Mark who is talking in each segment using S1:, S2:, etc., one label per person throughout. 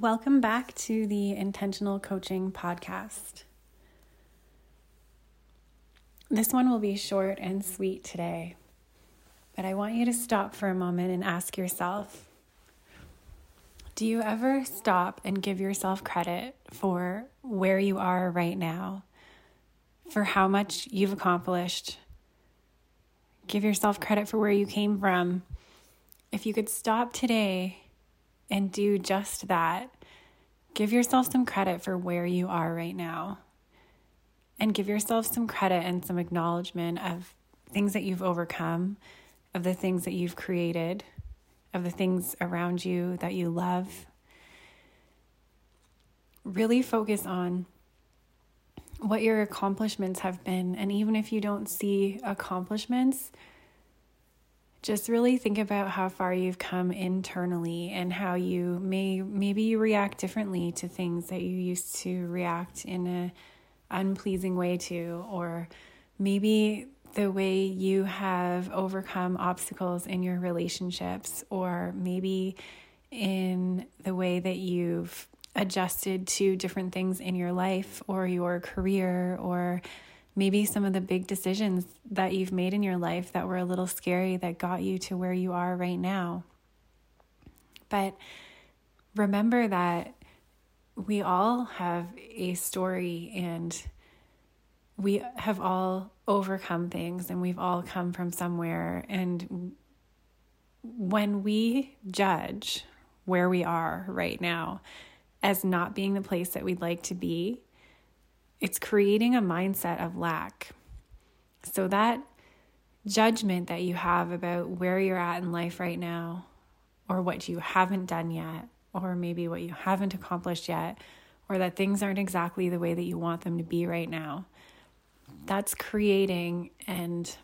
S1: Welcome back to the Intentional Coaching Podcast. This one will be short and sweet today, but I want you to stop for a moment and ask yourself Do you ever stop and give yourself credit for where you are right now, for how much you've accomplished? Give yourself credit for where you came from. If you could stop today and do just that. Give yourself some credit for where you are right now. And give yourself some credit and some acknowledgement of things that you've overcome, of the things that you've created, of the things around you that you love. Really focus on what your accomplishments have been. And even if you don't see accomplishments, just really think about how far you've come internally and how you may maybe you react differently to things that you used to react in a unpleasing way to or maybe the way you have overcome obstacles in your relationships or maybe in the way that you've adjusted to different things in your life or your career or maybe some of the big decisions that you've made in your life that were a little scary that got you to where you are right now. But remember that we all have a story and we have all overcome things and we've all come from somewhere. And when we judge where we are right now as not being the place that we'd like to be, it's creating a mindset of lack. So that judgment that you have about where you're at in life right now, or what you haven't done yet, or maybe what you haven't accomplished yet, or that things aren't exactly the way that you want them to be right now, that's creating and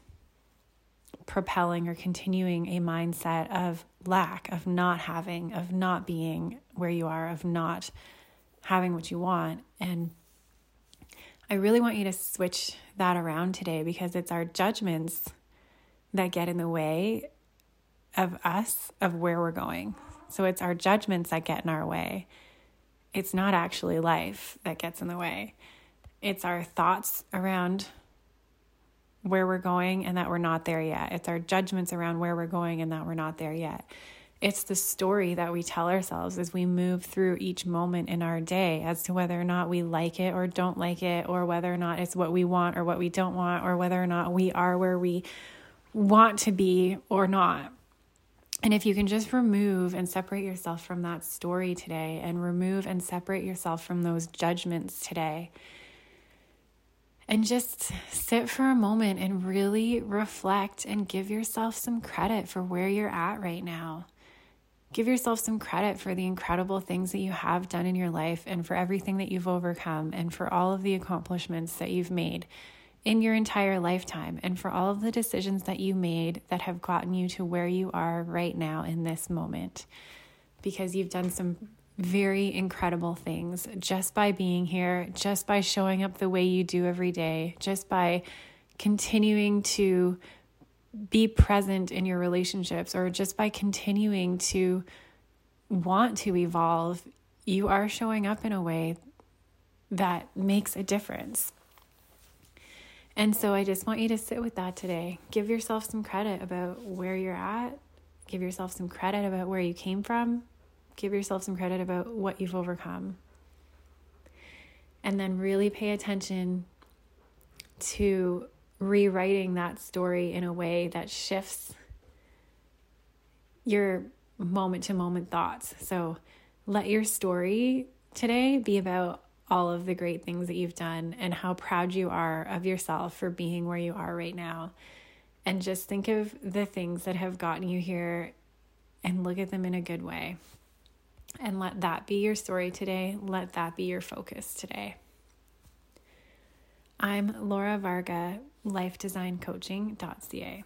S1: propelling or continuing a mindset of lack, of not having, of not being where you are, of not having what you want. And I really want you to switch that around today because it's our judgments that get in the way of us, of where we're going. So it's our judgments that get in our way. It's not actually life that gets in the way. It's our thoughts around where we're going and that we're not there yet. It's our judgments around where we're going and that we're not there yet. It's the story that we tell ourselves as we move through each moment in our day as to whether or not we like it or don't like it, or whether or not it's what we want or what we don't want, or whether or not we are where we want to be or not. And if you can just remove and separate yourself from that story today and remove and separate yourself from those judgments today, and just sit for a moment and really reflect and give yourself some credit for where you're at right now. Give yourself some credit for the incredible things that you have done in your life and for everything that you've overcome and for all of the accomplishments that you've made in your entire lifetime and for all of the decisions that you made that have gotten you to where you are right now in this moment. Because you've done some very incredible things just by being here, just by showing up the way you do every day, just by continuing to be present in your relationships or just by continuing to want to evolve, you are showing up in a way that makes a difference. And so I just want you to sit with that today. Give yourself some credit about where you're at. Give yourself some credit about where you came from. Give yourself some credit about what you've overcome. And then really pay attention to rewriting that story in a way that shifts your moment to moment thoughts. So let your story today be about all of the great things that you've done and how proud you are of yourself for being where you are right now. And just think of the things that have gotten you here and look at them in a good way. And let that be your story today. Let that be your focus today. I'm Laura Varga, lifedesigncoaching.ca.